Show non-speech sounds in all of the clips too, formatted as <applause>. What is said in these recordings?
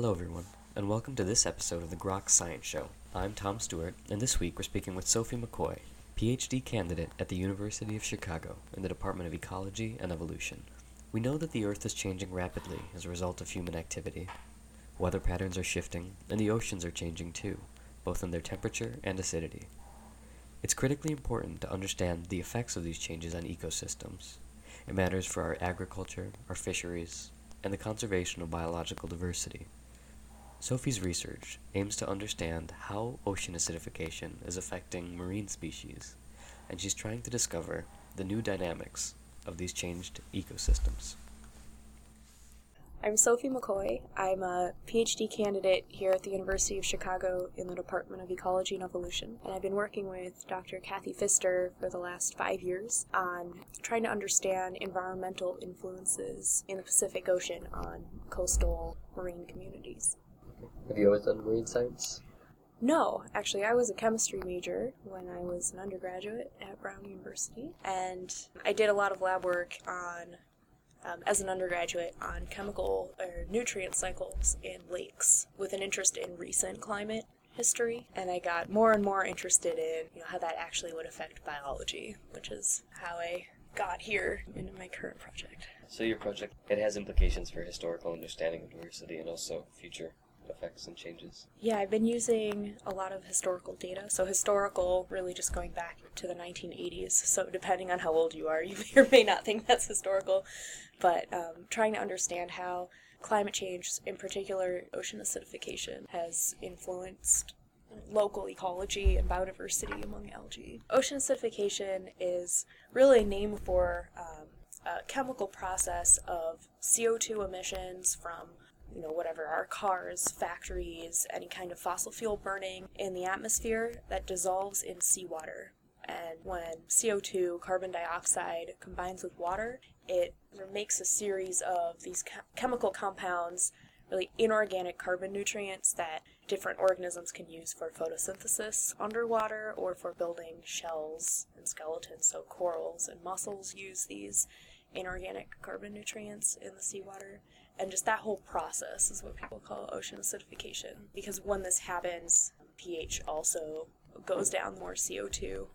Hello, everyone, and welcome to this episode of the Grok Science Show. I'm Tom Stewart, and this week we're speaking with Sophie McCoy, PhD candidate at the University of Chicago in the Department of Ecology and Evolution. We know that the Earth is changing rapidly as a result of human activity. Weather patterns are shifting, and the oceans are changing too, both in their temperature and acidity. It's critically important to understand the effects of these changes on ecosystems. It matters for our agriculture, our fisheries, and the conservation of biological diversity. Sophie's research aims to understand how ocean acidification is affecting marine species, and she's trying to discover the new dynamics of these changed ecosystems. I'm Sophie McCoy. I'm a PhD candidate here at the University of Chicago in the Department of Ecology and Evolution. And I've been working with Dr. Kathy Pfister for the last five years on trying to understand environmental influences in the Pacific Ocean on coastal marine communities. Have you always done marine science? No, actually, I was a chemistry major when I was an undergraduate at Brown University, and I did a lot of lab work on um, as an undergraduate on chemical or nutrient cycles in lakes with an interest in recent climate history and I got more and more interested in you know, how that actually would affect biology, which is how I got here into my current project. So your project it has implications for historical understanding of diversity and also future effects and changes. Yeah, I've been using a lot of historical data. So historical, really just going back to the 1980s. So depending on how old you are, <laughs> you may or may not think that's historical. But um, trying to understand how climate change, in particular ocean acidification, has influenced local ecology and biodiversity among algae. Ocean acidification is really a name for um, a chemical process of CO2 emissions from you know, whatever our cars, factories, any kind of fossil fuel burning in the atmosphere that dissolves in seawater. And when CO2, carbon dioxide, combines with water, it makes a series of these chemical compounds, really inorganic carbon nutrients that different organisms can use for photosynthesis underwater or for building shells and skeletons. So corals and mussels use these inorganic carbon nutrients in the seawater. And just that whole process is what people call ocean acidification. Because when this happens, pH also goes down, the more CO2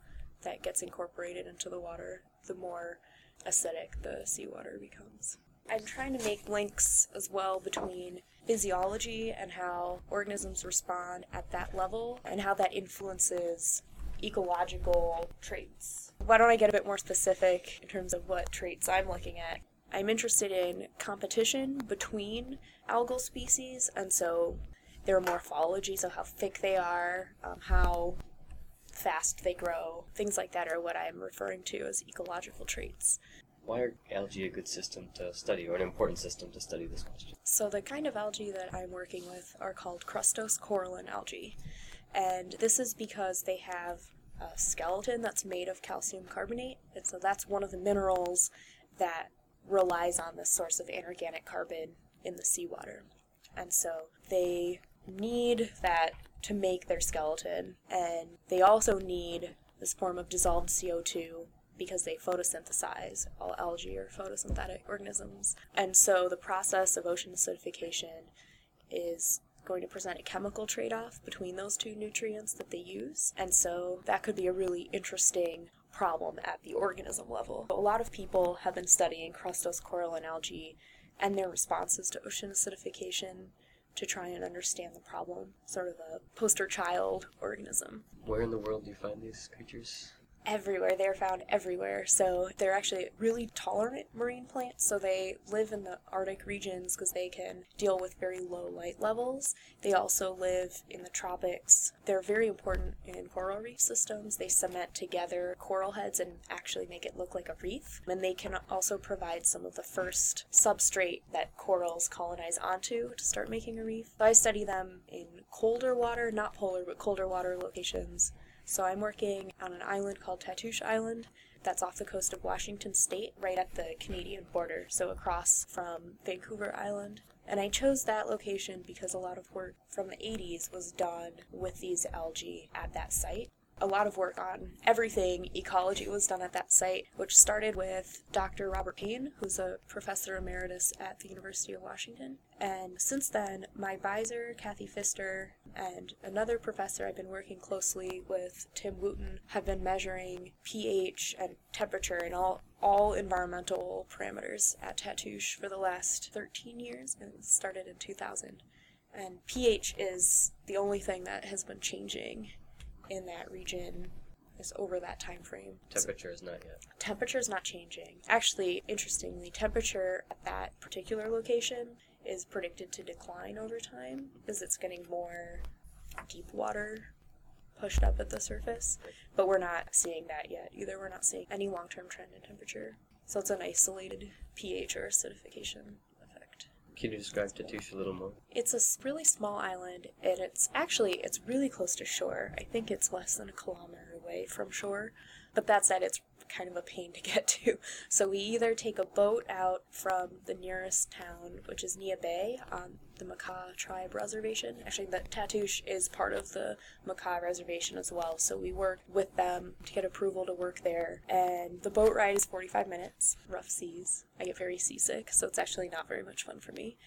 that gets incorporated into the water, the more acidic the seawater becomes. I'm trying to make links as well between physiology and how organisms respond at that level and how that influences ecological traits. Why don't I get a bit more specific in terms of what traits I'm looking at? I'm interested in competition between algal species, and so their morphology, so how thick they are, um, how fast they grow, things like that are what I'm referring to as ecological traits. Why are algae a good system to study, or an important system to study this question? So, the kind of algae that I'm working with are called crustose coralline algae. And this is because they have a skeleton that's made of calcium carbonate. And so, that's one of the minerals that relies on this source of inorganic carbon in the seawater. And so they need that to make their skeleton, and they also need this form of dissolved CO2 because they photosynthesize. All algae are photosynthetic organisms. And so the process of ocean acidification is going to present a chemical trade off between those two nutrients that they use. And so that could be a really interesting problem at the organism level. A lot of people have been studying crustose coralline algae and their responses to ocean acidification to try and understand the problem, sort of a poster child organism. Where in the world do you find these creatures? Everywhere. They're found everywhere. So they're actually really tolerant marine plants. So they live in the Arctic regions because they can deal with very low light levels. They also live in the tropics. They're very important in coral reef systems. They cement together coral heads and actually make it look like a reef. And they can also provide some of the first substrate that corals colonize onto to start making a reef. So I study them in colder water, not polar, but colder water locations so I'm working on an island called Tatoosh Island that's off the coast of Washington State, right at the Canadian border, so across from Vancouver Island. And I chose that location because a lot of work from the 80s was done with these algae at that site. A lot of work on everything ecology was done at that site, which started with Dr. Robert Paine, who's a professor emeritus at the University of Washington. And since then, my advisor, Kathy Pfister, and another professor I've been working closely with, Tim Wootton, have been measuring pH and temperature and all, all environmental parameters at Tatoosh for the last 13 years, and it started in 2000. And pH is the only thing that has been changing in that region is over that time frame. Temperature is not yet. Temperature is not changing. Actually, interestingly, temperature at that particular location is predicted to decline over time as it's getting more deep water pushed up at the surface. But we're not seeing that yet either. We're not seeing any long term trend in temperature. So it's an isolated pH or acidification. Can you describe Tatoosh a little more? It's a really small island, and it's actually it's really close to shore. I think it's less than a kilometer away from shore, but that said, it's kind of a pain to get to. So we either take a boat out from the nearest town, which is Neah Bay, on the Makah tribe reservation. Actually, the Tatoosh is part of the Makah reservation as well. So we work with them to get approval to work there, and the boat ride is 45 minutes, rough seas. I get very seasick, so it's actually not very much fun for me.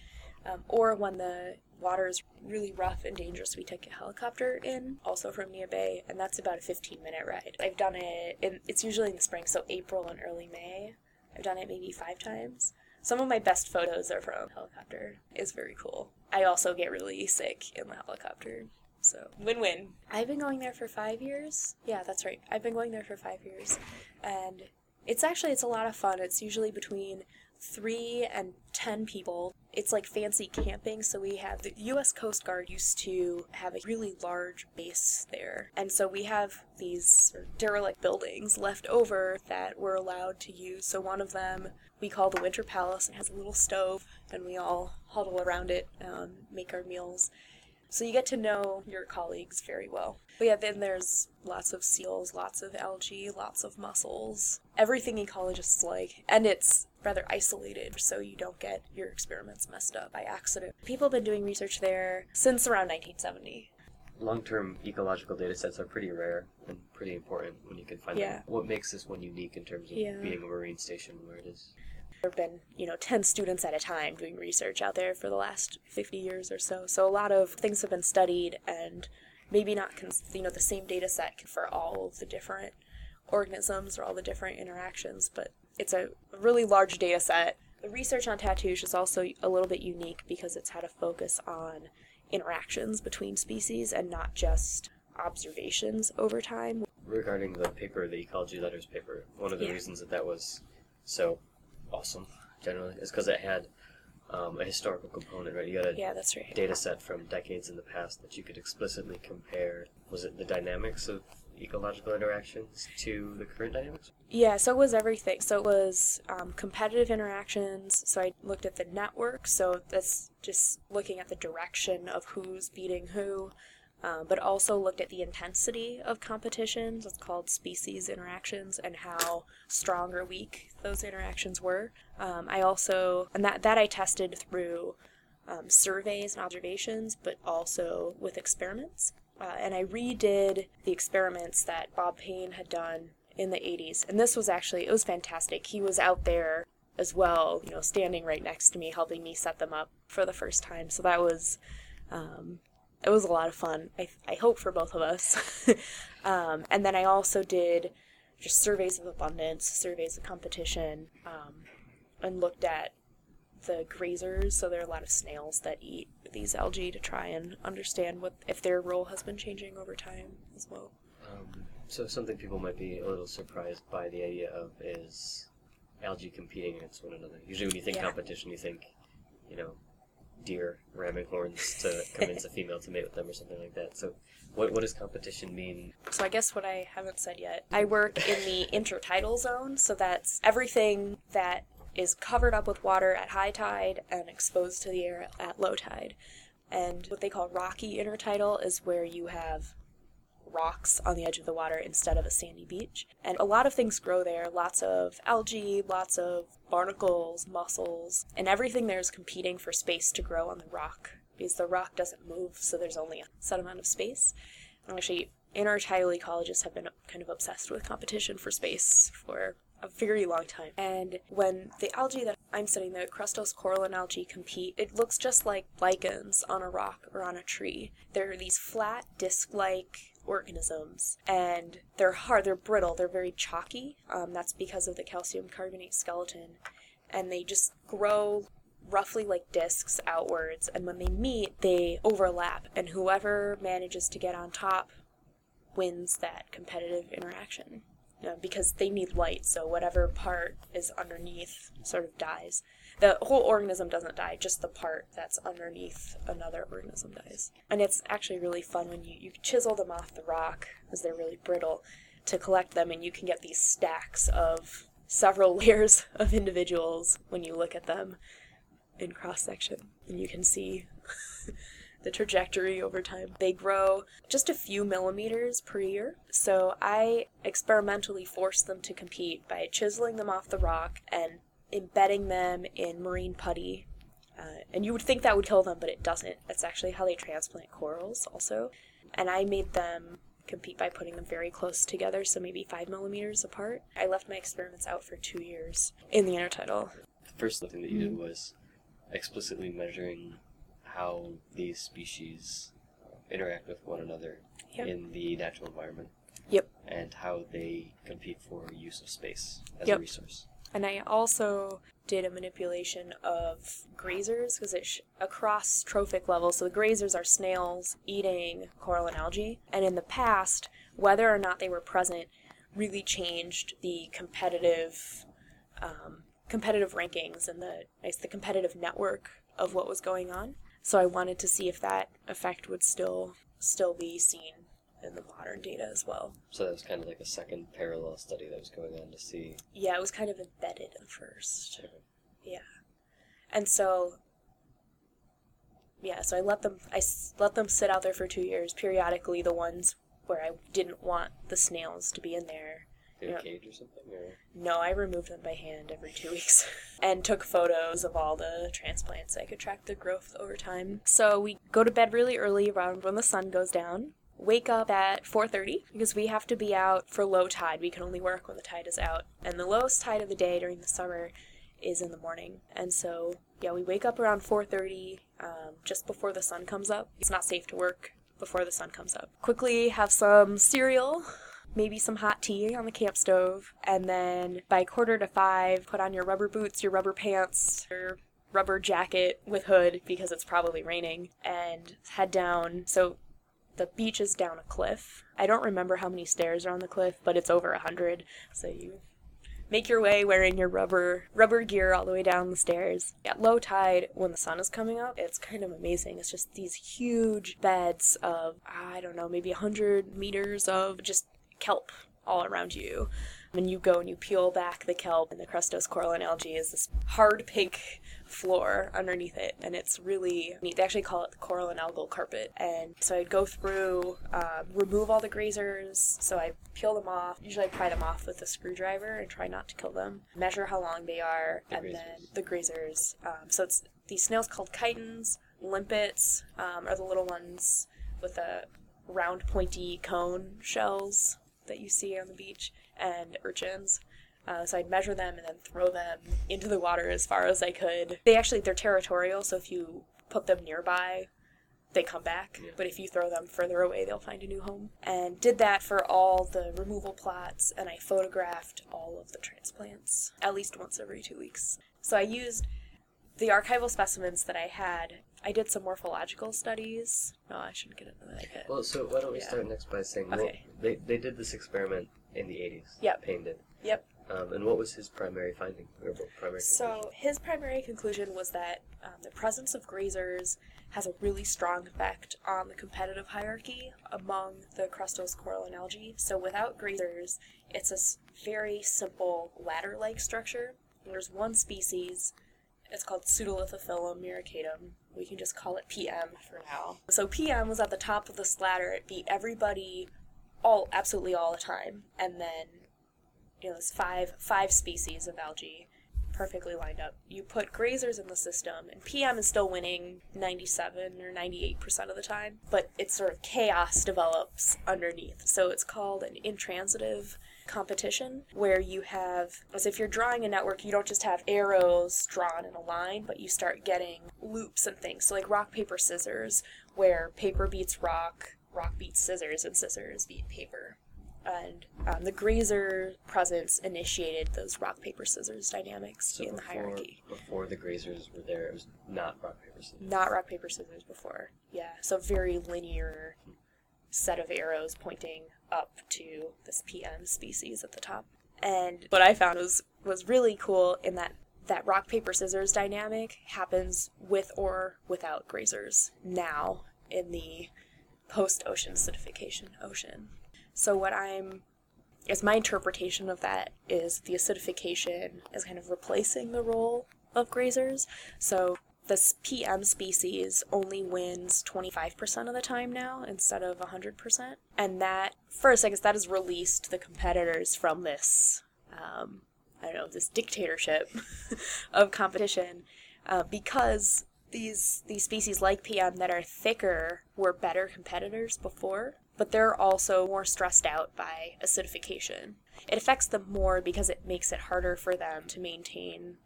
Um, or when the water is really rough and dangerous, we take a helicopter in, also from Neah Bay, and that's about a 15 minute ride. I've done it, in, it's usually in the spring, so April and early May. I've done it maybe five times. Some of my best photos are from helicopter. It's very cool. I also get really sick in the helicopter. So win win. I've been going there for five years. Yeah, that's right. I've been going there for five years. And it's actually it's a lot of fun. It's usually between three and ten people. It's like fancy camping, so we have the US Coast Guard used to have a really large base there. And so we have these derelict buildings left over that we're allowed to use. So one of them we call the Winter Palace and has a little stove, and we all huddle around it, um, make our meals. So you get to know your colleagues very well. But yeah, then there's lots of seals, lots of algae, lots of mussels, everything ecologists like. And it's rather isolated, so you don't get your experiments messed up by accident. People have been doing research there since around 1970. Long-term ecological data sets are pretty rare and pretty important when you can find Yeah. them. What makes this one unique in terms of Yeah. being a marine station where it is? There have been, you know, 10 students at a time doing research out there for the last 50 years or so. So a lot of things have been studied and maybe not, cons- you know, the same data set for all of the different organisms or all the different interactions, but it's a really large data set. The research on Tatoosh is also a little bit unique because it's had a focus on interactions between species and not just observations over time. Regarding the paper, the ecology letters paper, one of the Yeah. reasons that that was so awesome generally is because it had um, a historical component, right? You got a Yeah, that's right. data set from decades in the past that you could explicitly compare. Was it the dynamics of ecological interactions to the current dynamics? Yeah, so it was everything. So it was um, competitive interactions. So I looked at the network. So that's just looking at the direction of who's beating who, um, but also looked at the intensity of competitions. It's called species interactions and how strong or weak those interactions were. Um, I also, and that, that I tested through um, surveys and observations, but also with experiments. Uh, and I redid the experiments that Bob Paine had done in the 80s. And this was actually, it was fantastic. He was out there as well, you know, standing right next to me, helping me set them up for the first time. So that was, um, it was a lot of fun. I, I hope for both of us. <laughs> um, and then I also did just surveys of abundance, surveys of competition, um, and looked at the grazers. So there are a lot of snails that eat these algae to try and understand what if their role has been changing over time as well. Um, so something people might be a little surprised by the idea of is algae competing against one another. Usually, when you think Yeah. competition, you think, you know, deer ramming horns to convince a female to mate with them or something like that. So, what what does competition mean? So I guess what I haven't said yet, I work in the <laughs> intertidal zone, so that's everything that is covered up with water at high tide and exposed to the air at low tide. And what they call rocky intertidal is where you have rocks on the edge of the water instead of a sandy beach. And a lot of things grow there lots of algae, lots of barnacles, mussels, and everything there is competing for space to grow on the rock because the rock doesn't move, so there's only a set amount of space. And actually, intertidal ecologists have been kind of obsessed with competition for space for a very long time. And when the algae that I'm studying, the crustose coralline algae, compete, it looks just like lichens on a rock or on a tree. They're these flat, disc like organisms and they're hard, they're brittle, they're very chalky. Um, that's because of the calcium carbonate skeleton. And they just grow roughly like discs outwards. And when they meet, they overlap. And whoever manages to get on top wins that competitive interaction you know, because they need light, so whatever part is underneath sort of dies. The whole organism doesn't die, just the part that's underneath another organism dies. And it's actually really fun when you, you chisel them off the rock, because they're really brittle, to collect them, and you can get these stacks of several <laughs> layers of individuals when you look at them in cross section. And you can see <laughs> the trajectory over time. They grow just a few millimeters per year. So I experimentally forced them to compete by chiseling them off the rock and embedding them in marine putty. Uh, and you would think that would kill them, but it doesn't. That's actually how they transplant corals, also. And I made them compete by putting them very close together, so maybe five millimeters apart. I left my experiments out for two years in the intertidal. The first thing that you did was explicitly measuring how these species interact with one another Yep. in the natural environment Yep. and how they compete for use of space as Yep. a resource. And I also did a manipulation of grazers because it's sh- across trophic levels. So the grazers are snails eating coral and algae. And in the past, whether or not they were present really changed the competitive um, competitive rankings and the I guess the competitive network of what was going on. So I wanted to see if that effect would still still be seen in the modern data as well. So that was kind of like a second parallel study that was going on to see. Yeah, it was kind of embedded at first. Yeah. And so yeah, so I let them I let them sit out there for 2 years periodically the ones where I didn't want the snails to be in there. In a cage or something? Or? No, I removed them by hand every 2 <laughs> weeks and took photos of all the transplants so I could track their growth over time. So we go to bed really early around when the sun goes down. Wake up at 4:30 because we have to be out for low tide. We can only work when the tide is out. And the lowest tide of the day during the summer is in the morning. And so, yeah, we wake up around 4:30, um, just before the sun comes up. It's not safe to work before the sun comes up. Quickly have some cereal, maybe some hot tea on the camp stove, and then by quarter to five, put on your rubber boots, your rubber pants, your rubber jacket with hood because it's probably raining, and head down. So the beach is down a cliff. I don't remember how many stairs are on the cliff, but it's over a hundred. So you make your way wearing your rubber rubber gear all the way down the stairs. At low tide, when the sun is coming up, it's kind of amazing. It's just these huge beds of I don't know, maybe a hundred meters of just kelp all around you. And you go and you peel back the kelp, and the crustose coralline algae is this hard pink floor underneath it, and it's really neat. They actually call it the coralline algal carpet. And so I'd go through, um, remove all the grazers. So I peel them off. Usually I pry them off with a screwdriver and try not to kill them. Measure how long they are, The and then the grazers. Um, so it's these snails called chitons, limpets um, are the little ones with the round pointy cone shells that you see on the beach, and urchins. Uh, so I'd measure them and then throw them into the water as far as I could. They actually they're territorial, so if you put them nearby, they come back. Yeah. But if you throw them further away, they'll find a new home. And did that for all the removal plots, and I photographed all of the transplants at least once every two weeks. So I used the archival specimens that I had. I did some morphological studies. No, I shouldn't get into that yet. Well, so why don't we Yeah. start next by saying well, they, they did this experiment in the 80s. Yep. Paine did. Yep. Um, and what was his primary finding? Or primary So his primary conclusion was that um, the presence of grazers has a really strong effect on the competitive hierarchy among the crustose coralline algae. So without grazers, it's a very simple ladder-like structure. There's one species. It's called Pseudolithophyllum muricatum. We can just call it PM for now. So PM was at the top of this ladder. It beat everybody all absolutely all the time. And then you know, there's five five species of algae perfectly lined up. You put grazers in the system, and PM is still winning 97 or 98% of the time, but it's sort of chaos develops underneath. So it's called an intransitive competition where you have as if you're drawing a network you don't just have arrows drawn in a line but you start getting loops and things so like rock paper scissors where paper beats rock rock beats scissors and scissors beat paper. And um, the grazer presence initiated those rock paper scissors dynamics So in the before, hierarchy. before the grazers were there, it was not rock paper scissors. not rock paper scissors before. Yeah so very linear set of arrows pointing up to this pm species at the top. And what i found was was really cool in that that rock paper scissors dynamic happens with or without grazers now in the post ocean acidification ocean so what i'm as my interpretation of that is the acidification is kind of replacing the role of grazers so this PM species only wins 25% of the time now instead of 100%. And that, first, I guess that has released the competitors from this, um, I don't know, this dictatorship <laughs> of competition uh, because these, these species like PM that are thicker were better competitors before, but they're also more stressed out by acidification. It affects them more because it makes it harder for them to maintain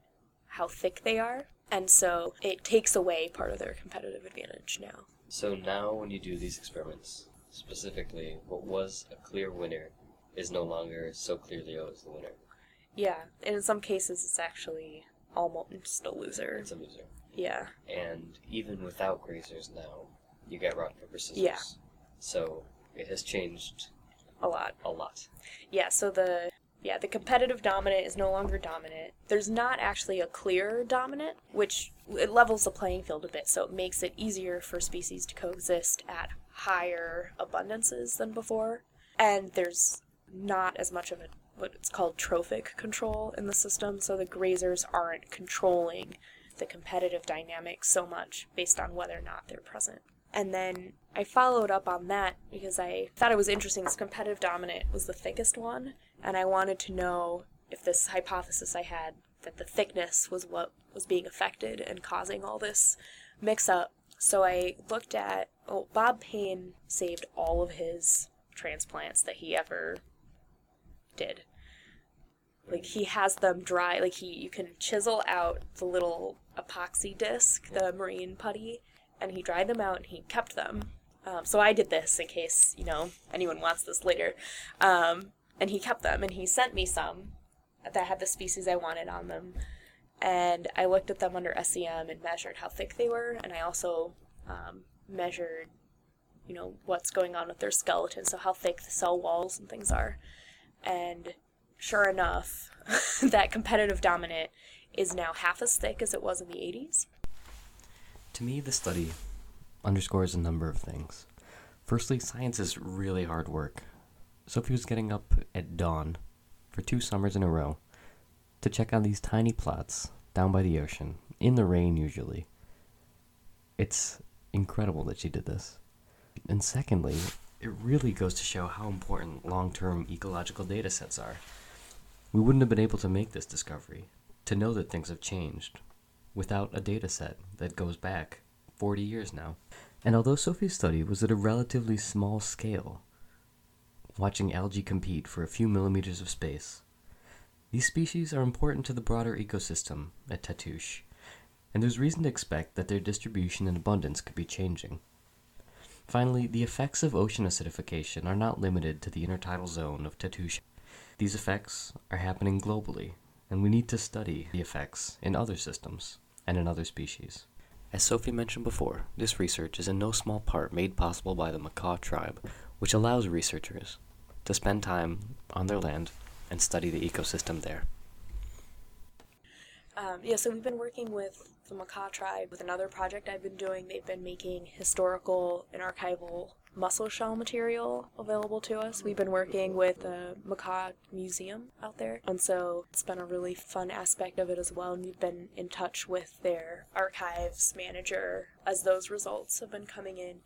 how thick they are. And so it takes away part of their competitive advantage now. So now, when you do these experiments, specifically, what was a clear winner is no longer so clearly always the winner. Yeah, and in some cases it's actually almost a loser. It's a loser. Yeah. And even without grazers now, you get rock paper scissors. Yeah. So it has changed A lot. a lot. Yeah, so the yeah, the competitive dominant is no longer dominant. There's not actually a clear dominant, which it levels the playing field a bit, so it makes it easier for species to coexist at higher abundances than before. And there's not as much of a what it's called trophic control in the system, so the grazers aren't controlling the competitive dynamic so much based on whether or not they're present. And then I followed up on that because I thought it was interesting. This competitive dominant was the thickest one, and I wanted to know if this hypothesis I had that the thickness was what was being affected and causing all this mix up. So I looked at, oh, Bob Paine saved all of his transplants that he ever did. Like he has them dry, like he you can chisel out the little epoxy disc, the marine putty, and he dried them out and he kept them. Um, so I did this in case you know anyone wants this later. Um, and he kept them and he sent me some that had the species I wanted on them. And I looked at them under SEM and measured how thick they were, and I also um, measured, you know, what's going on with their skeleton, so how thick the cell walls and things are. And sure enough, <laughs> that competitive dominant is now half as thick as it was in the 80s. To me, this study underscores a number of things. Firstly, science is really hard work. Sophie was getting up at dawn for two summers in a row to check on these tiny plots down by the ocean, in the rain usually. It's incredible that she did this. And secondly, it really goes to show how important long term ecological data sets are. We wouldn't have been able to make this discovery, to know that things have changed, without a data set that goes back 40 years now. And although Sophie's study was at a relatively small scale, watching algae compete for a few millimeters of space, these species are important to the broader ecosystem at Tatoosh, and there's reason to expect that their distribution and abundance could be changing. Finally, the effects of ocean acidification are not limited to the intertidal zone of Tatoosh. These effects are happening globally, and we need to study the effects in other systems and in other species. As Sophie mentioned before, this research is in no small part made possible by the Makah tribe, which allows researchers to spend time on their land and study the ecosystem there. Um, yeah, so we've been working with the Makah tribe with another project I've been doing. They've been making historical and archival mussel shell material available to us. We've been working with the Makah Museum out there, and so it's been a really fun aspect of it as well. And we've been in touch with their archives manager as those results have been coming in.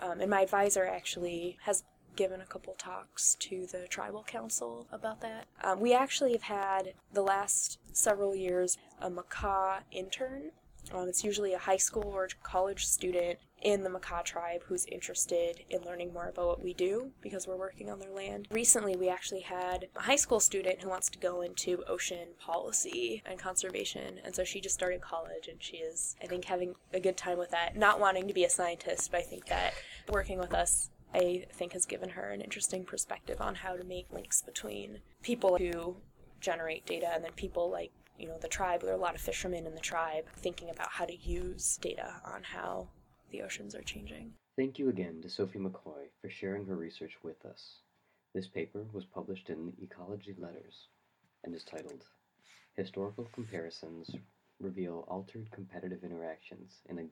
Um, and my advisor actually has given a couple talks to the tribal council about that. Um, we actually have had the last several years a Makah intern. Um, it's usually a high school or college student in the Makah tribe who's interested in learning more about what we do because we're working on their land. Recently, we actually had a high school student who wants to go into ocean policy and conservation, and so she just started college and she is, I think, having a good time with that. Not wanting to be a scientist, but I think that working with us I think has given her an interesting perspective on how to make links between people who generate data and then people like you know the tribe there are a lot of fishermen in the tribe thinking about how to use data on how the oceans are changing Thank you again to Sophie McCoy for sharing her research with us. This paper was published in Ecology Letters and is titled Historical Comparisons Reveal Altered Competitive Interactions in a